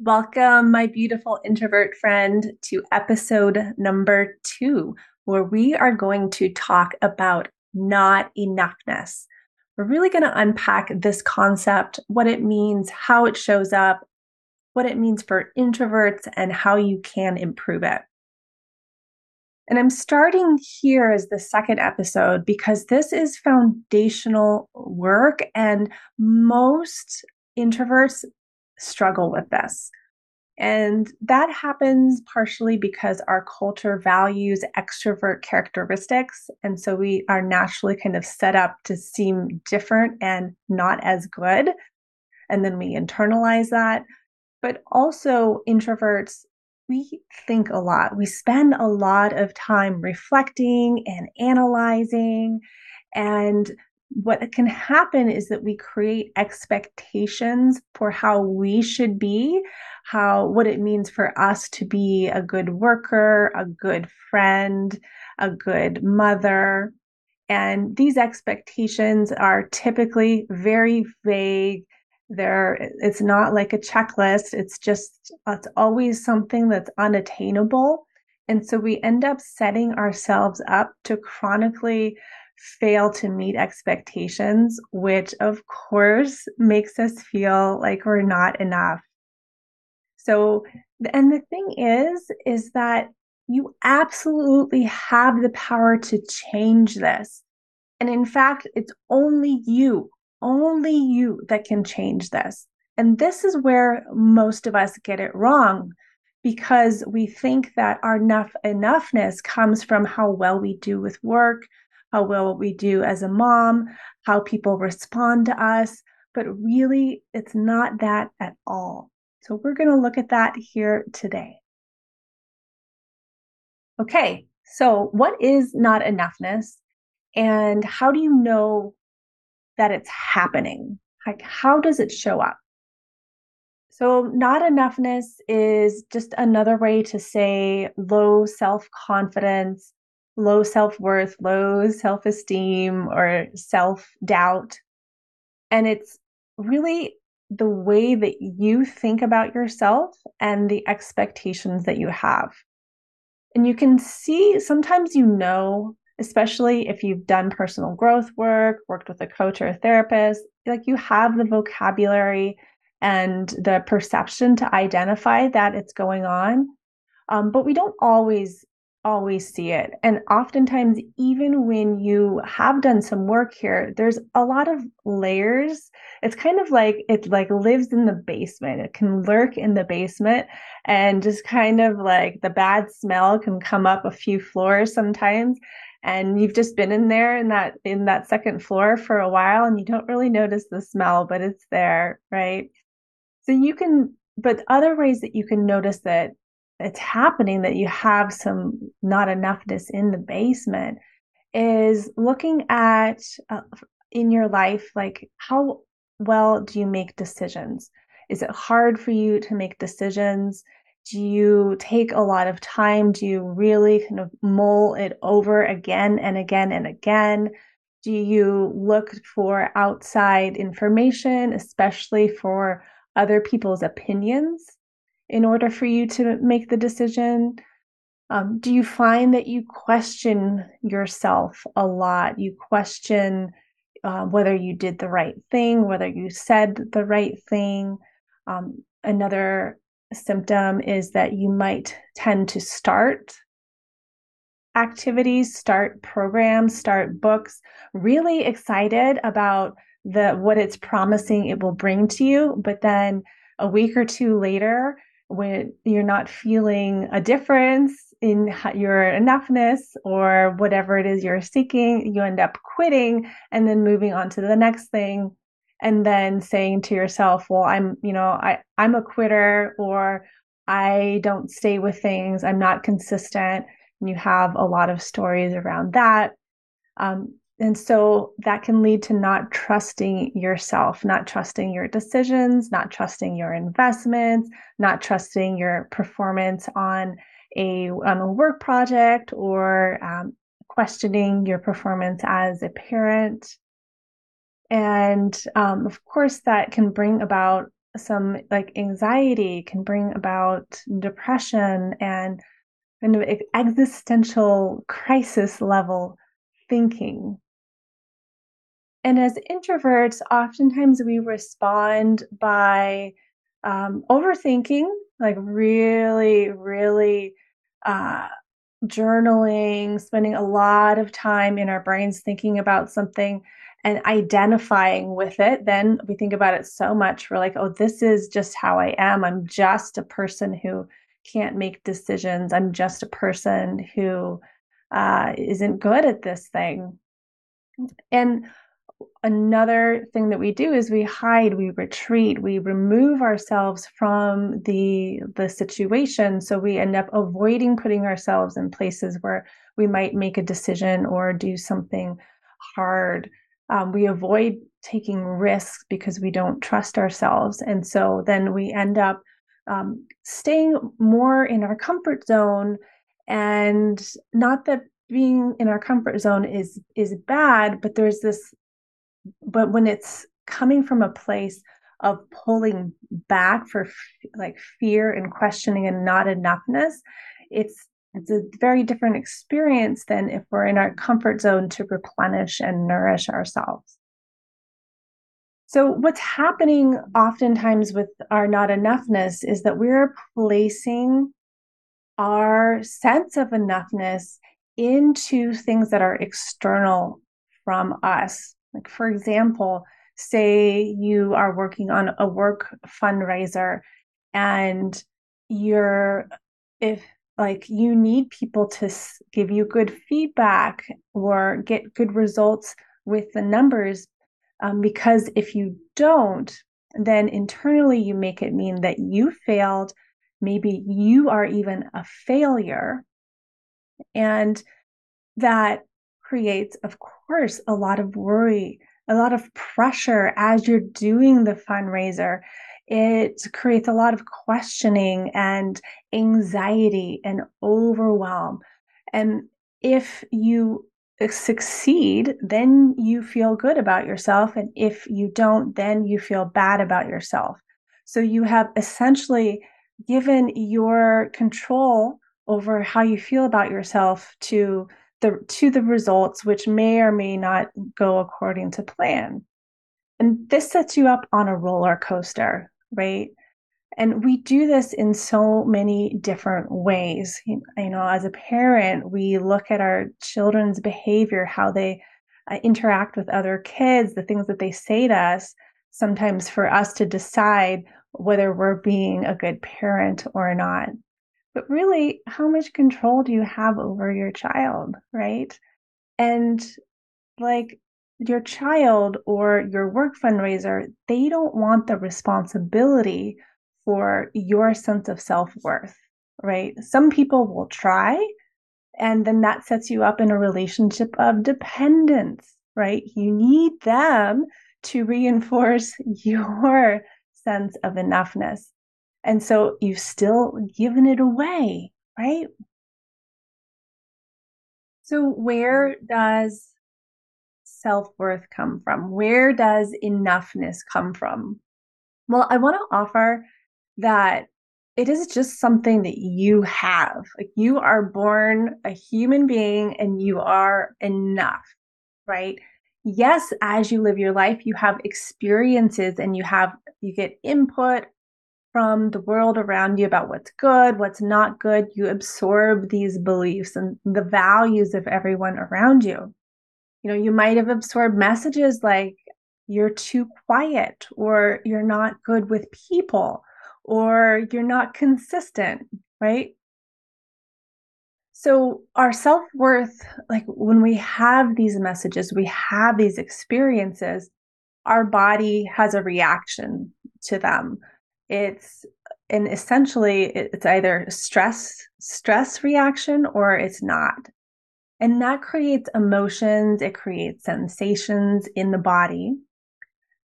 Welcome, my beautiful introvert friend, to episode number two, where we are going to talk about not enoughness. We're really going to unpack this concept, what it means, how it shows up, what it means for introverts, and how you can improve it. And I'm starting here as the second episode because this is foundational work, and most introverts struggle with this. And that happens partially because our culture values extrovert characteristics. And so we are naturally kind of set up to seem different and not as good. And then we internalize that. But also, introverts, we think a lot. We spend a lot of time reflecting and analyzing. And what can happen is that we create expectations for how we should be, how what it means for us to be a good worker, a good friend, a good mother. And these expectations are typically very vague. They're, it's not like a checklist. It's just, it's always something that's unattainable. And so we end up setting ourselves up to chronically fail to meet expectations, which of course makes us feel like we're not enough. So, and the thing is, is that you absolutely have the power to change this. And in fact, it's only you, only you that can change this. And this is where most of us get it wrong because we think that our enough enoughness comes from how well we do with work, how well we do as a mom, how people respond to us. But really, it's not that at all. So we're going to look at that here today. Okay, so what is not enoughness? And how do you know that it's happening? Like, how does it show up? So, not enoughness is just another way to say low self confidence, low self worth, low self esteem, or self doubt. And it's really the way that you think about yourself and the expectations that you have. And you can see sometimes you know, especially if you've done personal growth work, worked with a coach or a therapist, like you have the vocabulary and the perception to identify that it's going on. Um, but we don't always always see it. And oftentimes, even when you have done some work here, there's a lot of layers. It's kind of like it like lives in the basement. It can lurk in the basement and just kind of like the bad smell can come up a few floors sometimes. And you've just been in there in that in that second floor for a while and you don't really notice the smell, but it's there, right? So you can but other ways that you can notice that it's happening that you have some not enoughness in the basement is looking at uh, in your life like how well do you make decisions? Is it hard for you to make decisions? Do you take a lot of time? Do you really kind of mull it over again and again and again? Do you look for outside information especially for other people's opinions in order for you to make the decision? Um, do you find that you question yourself a lot? You question uh, whether you did the right thing, whether you said the right thing. Um, another symptom is that you might tend to start activities, start programs, start books, really excited about the what it's promising it will bring to you, but then a week or two later, when you're not feeling a difference in your enoughness or whatever it is you're seeking, you end up quitting and then moving on to the next thing and then saying to yourself, well, I'm, you know, I, I'm a quitter or I don't stay with things, I'm not consistent. And you have a lot of stories around that. Um, and so that can lead to not trusting yourself, not trusting your decisions, not trusting your investments, not trusting your performance on a on a work project, or um, questioning your performance as a parent. And um, of course, that can bring about some like anxiety, can bring about depression and kind of existential crisis level thinking. And as introverts, oftentimes we respond by um, overthinking, like really, really uh, journaling, spending a lot of time in our brains thinking about something and identifying with it. Then we think about it so much. We're like, oh, this is just how I am. I'm just a person who can't make decisions. I'm just a person who uh, not good at this thing. And another thing that we do is we hide we retreat we remove ourselves from the the situation. So we end up avoiding putting ourselves in places where we might make a decision or do something hard. Um, we avoid taking risks because we don't trust ourselves. And so then we end up um, staying more in our comfort zone. And not that being in our comfort zone is is bad but there's this but when it's coming from a place of pulling back for like fear and questioning and not enoughness it's it's a very different experience than if we're in our comfort zone to replenish and nourish ourselves. So what's happening oftentimes with our not enoughness is that we're placing our sense of enoughness into things that are external from us like, for example, say you are working on a work fundraiser and you're, if like you need people to give you good feedback or get good results with the numbers, um, because if you don't, then internally you make it mean that you failed. Maybe you are even a failure. And that creates, of course, a lot of worry, a lot of pressure as you're doing the fundraiser. It creates a lot of questioning and anxiety and overwhelm. And if you succeed, then you feel good about yourself. And if you don't, then you feel bad about yourself. So you have essentially given your control over how you feel about yourself to the to the results which may or may not go according to plan. And this sets you up on a roller coaster right? And we do this in so many different ways. You know as a parent we look at our children's behavior how they uh, interact with other kids the things that they say to us sometimes for us to decide whether we're being a good parent or not but really, how much control do you have over your child, right? And like your child or your work fundraiser, they don't want the responsibility for your sense of self worth, right? Some people will try, and then that sets you up in a relationship of dependence, right? You need them to reinforce your sense of enoughness. And so you've still given it away, right? So, where does self worth come from? Where does enoughness come from? Well, I want to offer that it is just something that you have. Like you are born a human being and you are enough, right? Yes, as you live your life, you have experiences and you have, you get input from the world around you about what's good, what's not good. You absorb these beliefs and the values of everyone around you. You know, you might have absorbed messages like you're too quiet or you're not good with people or you're not consistent, right? So, our self worth, like when we have these messages, we have these experiences, our body has a reaction to them it's and essentially it's either stress stress reaction or it's not. And that creates emotions it creates sensations in the body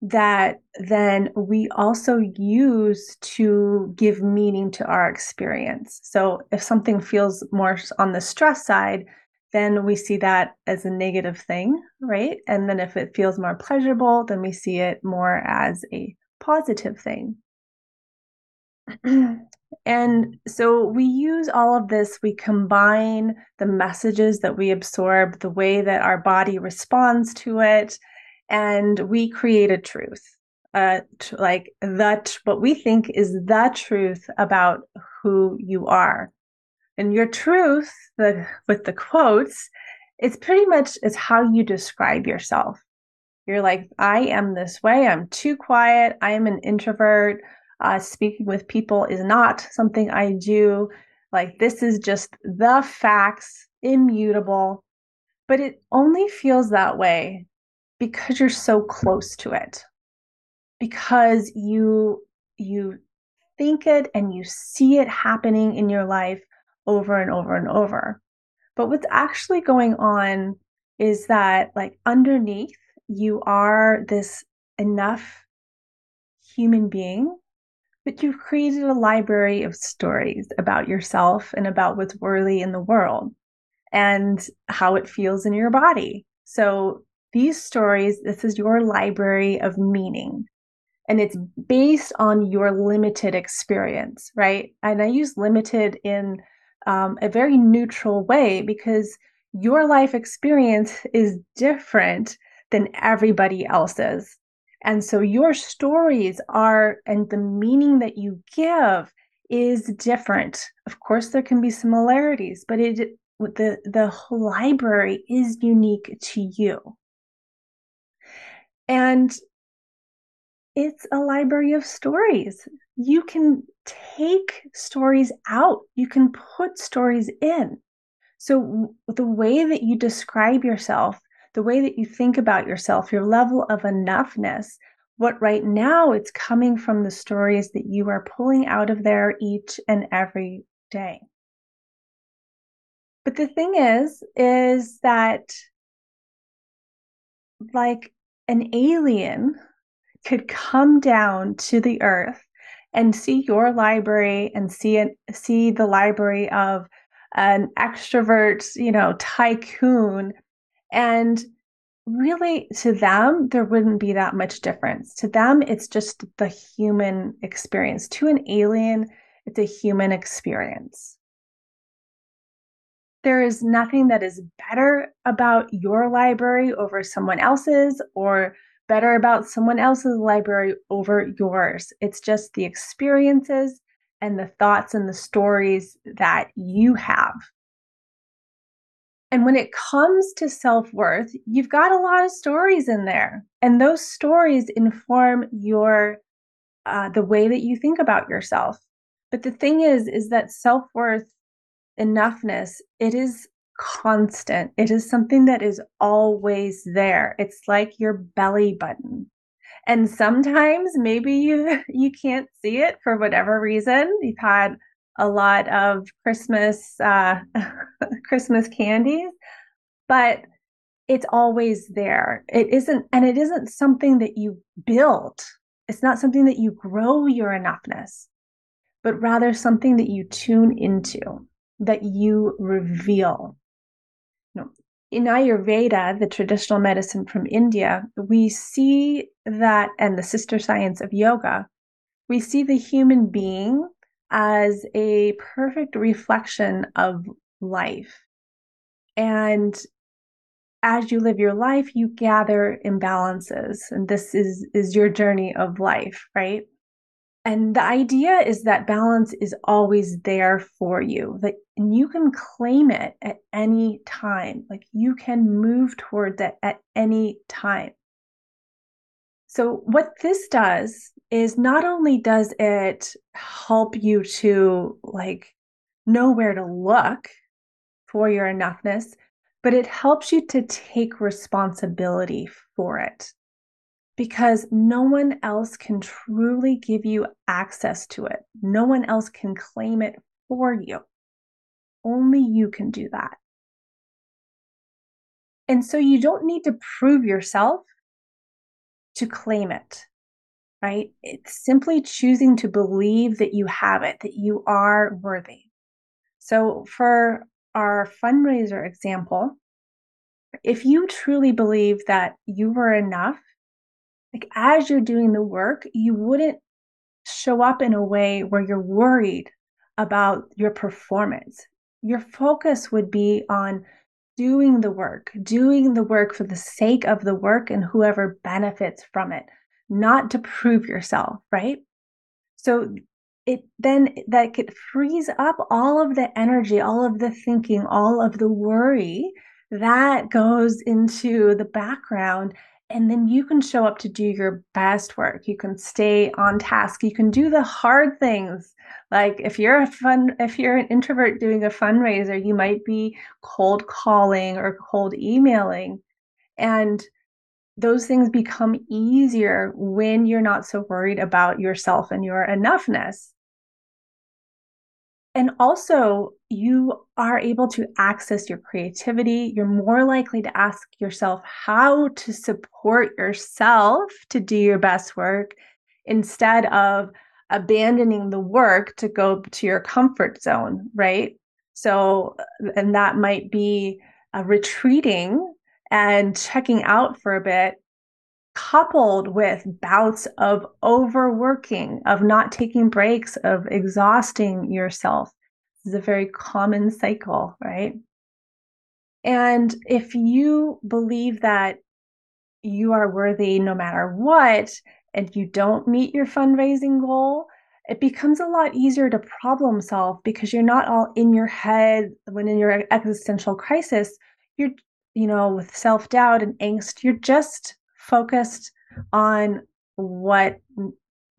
that then we also use to give meaning to our experience. So if something feels more on the stress side then we see that as a negative thing right? And then if it feels more pleasurable then we see it more as a positive thing and so we use all of this, we combine the messages that we absorb, the way that our body responds to it, and we create a truth. Uh, t- like that, what we think is the truth about who you are. And your truth, the, with the quotes, it's pretty much is how you describe yourself. You're like, I am this way. I'm too quiet. I am an introvert. Uh, speaking with people is not something I do. Like, this is just the facts, immutable. But it only feels that way because you're so close to it. Because you you think it and you see it happening in your life over and over and over. But what's actually going on is that, like, underneath, you are this enough human being, but you've created a library of stories about yourself and about what's worthy in the world and how it feels in your body. So, these stories, this is your library of meaning. And it's based on your limited experience, right? And I use limited in um, a very neutral way because your life experience is different than everybody else's. And so your stories are, and the meaning that you give is different. Of course, there can be similarities, but it, the, the library is unique to you. And it's a library of stories. You can take stories out, you can put stories in. So, the way that you describe yourself, the way that you think about yourself, your level of enoughness, what right now it's coming from the stories that you are pulling out of there each and every day. But the thing is, is that like an alien could come down to the earth and see your library and see it, see the library of an extrovert, you know, tycoon. And really, to them, there wouldn't be that much difference. To them, it's just the human experience. To an alien, it's a human experience. There is nothing that is better about your library over someone else's or better about someone else's library over yours. It's just the experiences and the thoughts and the stories that you have. And when it comes to self worth, you've got a lot of stories in there, and those stories inform your uh, the way that you think about yourself. But the thing is, is that self worth, enoughness, it is constant. It is something that is always there. It's like your belly button. And sometimes maybe you you can't see it for whatever reason. You've had a lot of Christmas uh, Christmas candies, but it's always there. It isn't, and it isn't something that you build. It's not something that you grow your enoughness, but rather something that you tune into, that you reveal in Ayurveda, the traditional medicine from India, we see that, and the sister science of yoga, we see the human being as a perfect reflection of life. And as you live your life, you gather imbalances. And this is, is your journey of life, right? And the idea is that balance is always there for you, that and you can claim it at any time. Like you can move towards it at any time. So, what this does is not only does it help you to like know where to look for your enoughness, but it helps you to take responsibility for it because no one else can truly give you access to it. No one else can claim it for you. Only you can do that. And so you don't need to prove yourself to claim it, right? It's simply choosing to believe that you have it, that you are worthy. So for our fundraiser example, if you truly believe that you were enough like as you're doing the work, you wouldn't show up in a way where you're worried about your performance. Your focus would be on doing the work, doing the work for the sake of the work and whoever benefits from it, not to prove yourself, right? So it then that it frees up all of the energy, all of the thinking, all of the worry that goes into the background and then you can show up to do your best work. You can stay on task. You can do the hard things. Like if you're a fun if you're an introvert doing a fundraiser you might be cold calling or cold emailing. And those things become easier when you're not so worried about yourself and your enoughness and also, you are able to access your creativity. You're more likely to ask yourself how to support yourself to do your best work instead of abandoning the work to go to your comfort zone, right? So, and that might be uh, retreating and checking out for a bit coupled with bouts of overworking, of not taking breaks, of exhausting yourself. This is a very common cycle, right? And if you believe that you are worthy no matter what, and you don't meet your fundraising goal, it becomes a lot easier to problem solve because you're not all in your head when in your existential crisis. You're, you know, with self doubt and angst, you're just focused on what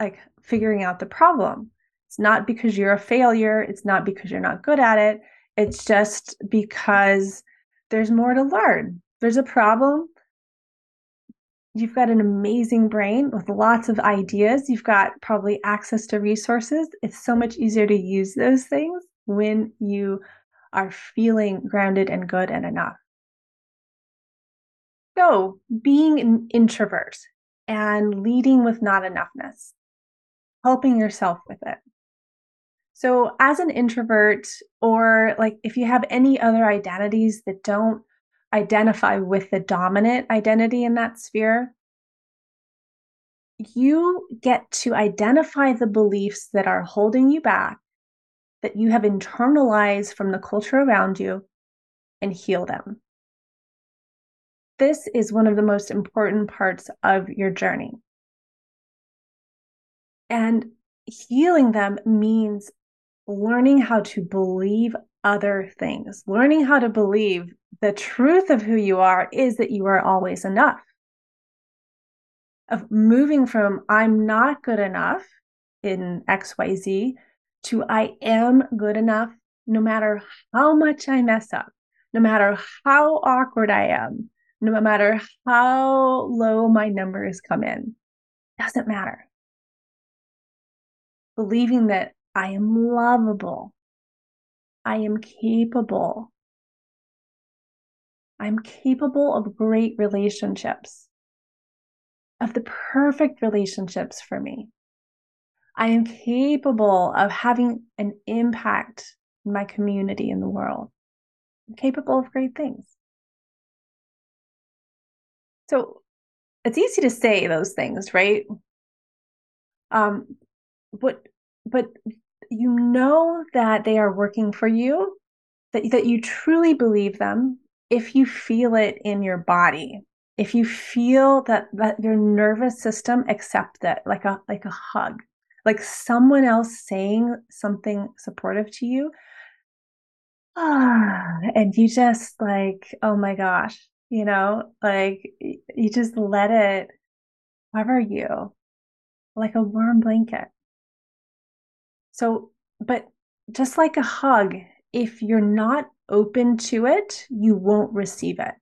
like figuring out the problem. It's not because you're a failure, it's not because you're not good at it. It's just because there's more to learn. There's a problem. You've got an amazing brain with lots of ideas. You've got probably access to resources. It's so much easier to use those things when you are feeling grounded and good and enough. So, being an introvert and leading with not enoughness, helping yourself with it. So, as an introvert, or like if you have any other identities that don't identify with the dominant identity in that sphere, you get to identify the beliefs that are holding you back, that you have internalized from the culture around you, and heal them this is one of the most important parts of your journey. And healing them means learning how to believe other things, learning how to believe the truth of who you are is that you are always enough. Of moving from I'm not good enough in XYZ to I am good enough no matter how much I mess up, no matter how awkward I am, no matter how low my numbers come in. Doesn't matter. Believing that I am lovable. I am capable. I'm capable of great relationships, of the perfect relationships for me. I am capable of having an impact in my community in the world. I'm capable of great things. So it's easy to say those things, right? Um, but but you know that they are working for you, that that you truly believe them if you feel it in your body. If you feel that that your nervous system accepts it like a like a hug, like someone else saying something supportive to you, ah, and you just like, oh my gosh, you know, like you just let it cover you like a warm blanket. So, but just like a hug, if you're not open to it, you won't receive it.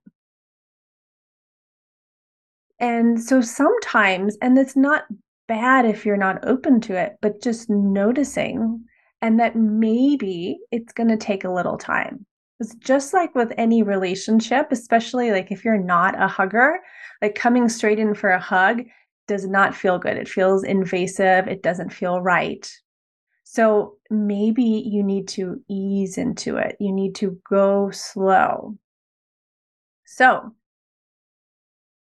And so sometimes, and it's not bad if you're not open to it, but just noticing and that maybe it's going to take a little time. It's just like with any relationship, especially like if you're not a hugger, like coming straight in for a hug does not feel good. It feels invasive, it doesn't feel right. So maybe you need to ease into it. You need to go slow. So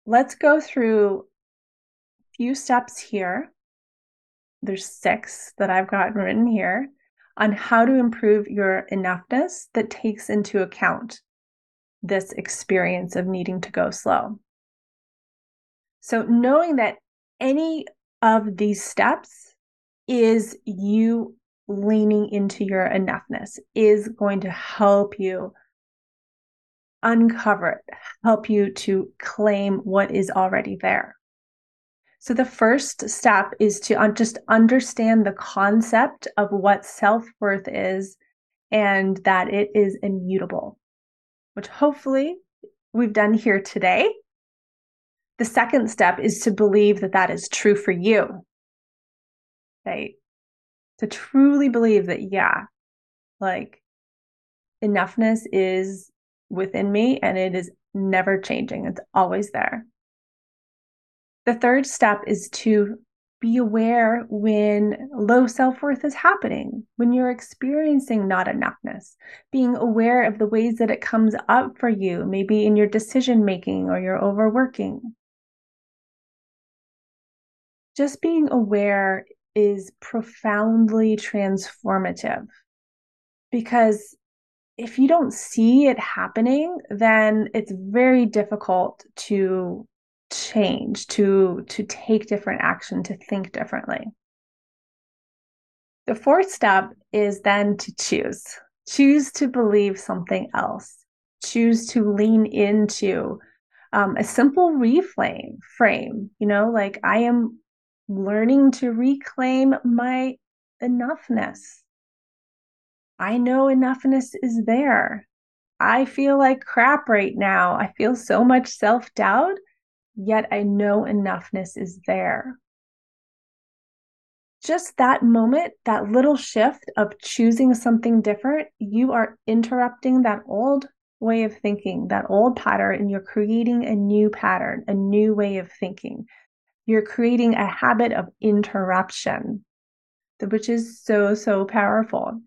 let's go through a few steps here there's six that I've got written here on how to improve your enoughness that takes into account this experience of needing to go slow. So, knowing that any of these steps is you leaning into your enoughness, is going to help you uncover it, help you to claim what is already there. So, the first step is to un- just understand the concept of what self worth is and that it is immutable, which hopefully we've done here today. The second step is to believe that that is true for you. Right? To truly believe that, yeah, like enoughness is within me and it is never changing, it's always there. The third step is to be aware when low self worth is happening, when you're experiencing not enoughness, being aware of the ways that it comes up for you, maybe in your decision making or your overworking. Just being aware is profoundly transformative because if you don't see it happening, then it's very difficult to change to to take different action to think differently. The fourth step is then to choose. Choose to believe something else. Choose to lean into um, a simple reframe frame you know like i am learning to reclaim my enoughness. I know enoughness is there. I feel like crap right now. I feel so much self-doubt yet I know enoughness is there. Just that moment, that little shift of choosing something different, you are interrupting that old way of thinking, that old pattern, and you're creating a new pattern, a new way of thinking. You're creating a habit of interruption, which is so, so powerful.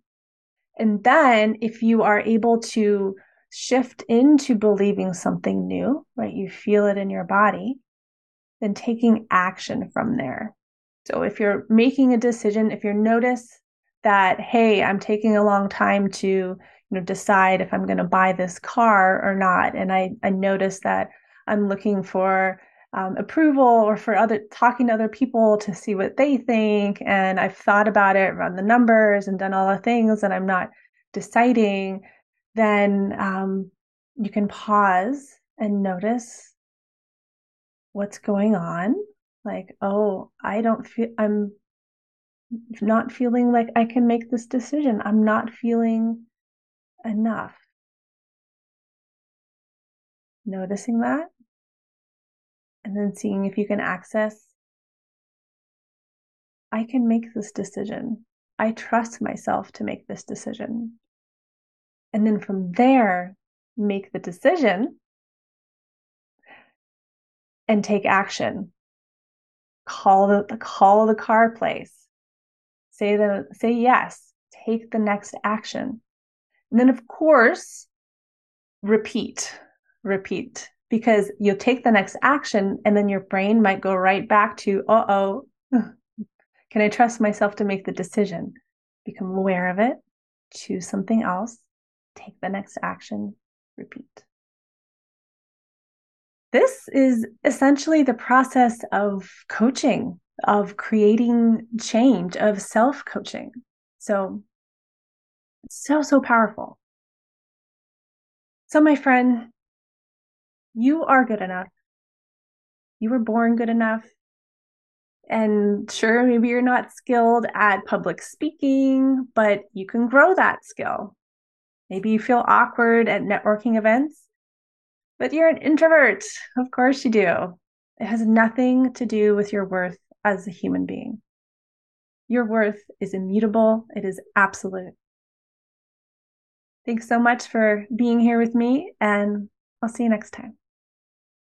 And then if you are able to shift into believing something new, right? You feel it in your body, then taking action from there. So if you're making a decision, if you notice that, hey, I'm taking a long time to, you know, decide if I'm going to buy this car or not, and I, I notice that I'm looking for um, approval or for other talking to other people to see what they think, and I've thought about it, run the numbers, and done all the things, and I'm not deciding then um, you can pause and notice what's going on. Like, oh, I don't feel, I'm not feeling like I can make this decision. I'm not feeling enough. Noticing that and then seeing if you can access I can make this decision. I trust myself to make this decision. And then from there, make the decision and take action. Call the call the car place. Say the say yes. Take the next action. And then of course, repeat. Repeat. Because you'll take the next action and then your brain might go right back to, uh oh, can I trust myself to make the decision? Become aware of it, choose something else, take the next action, repeat. This is essentially the process of coaching, of creating change, of self coaching. So, so, so powerful. So, my friend, you are good enough. You were born good enough. And sure, maybe you're not skilled at public speaking, but you can grow that skill. Maybe you feel awkward at networking events, but you're an introvert. Of course you do. It has nothing to do with your worth as a human being. Your worth is immutable, it is absolute. Thanks so much for being here with me, and I'll see you next time.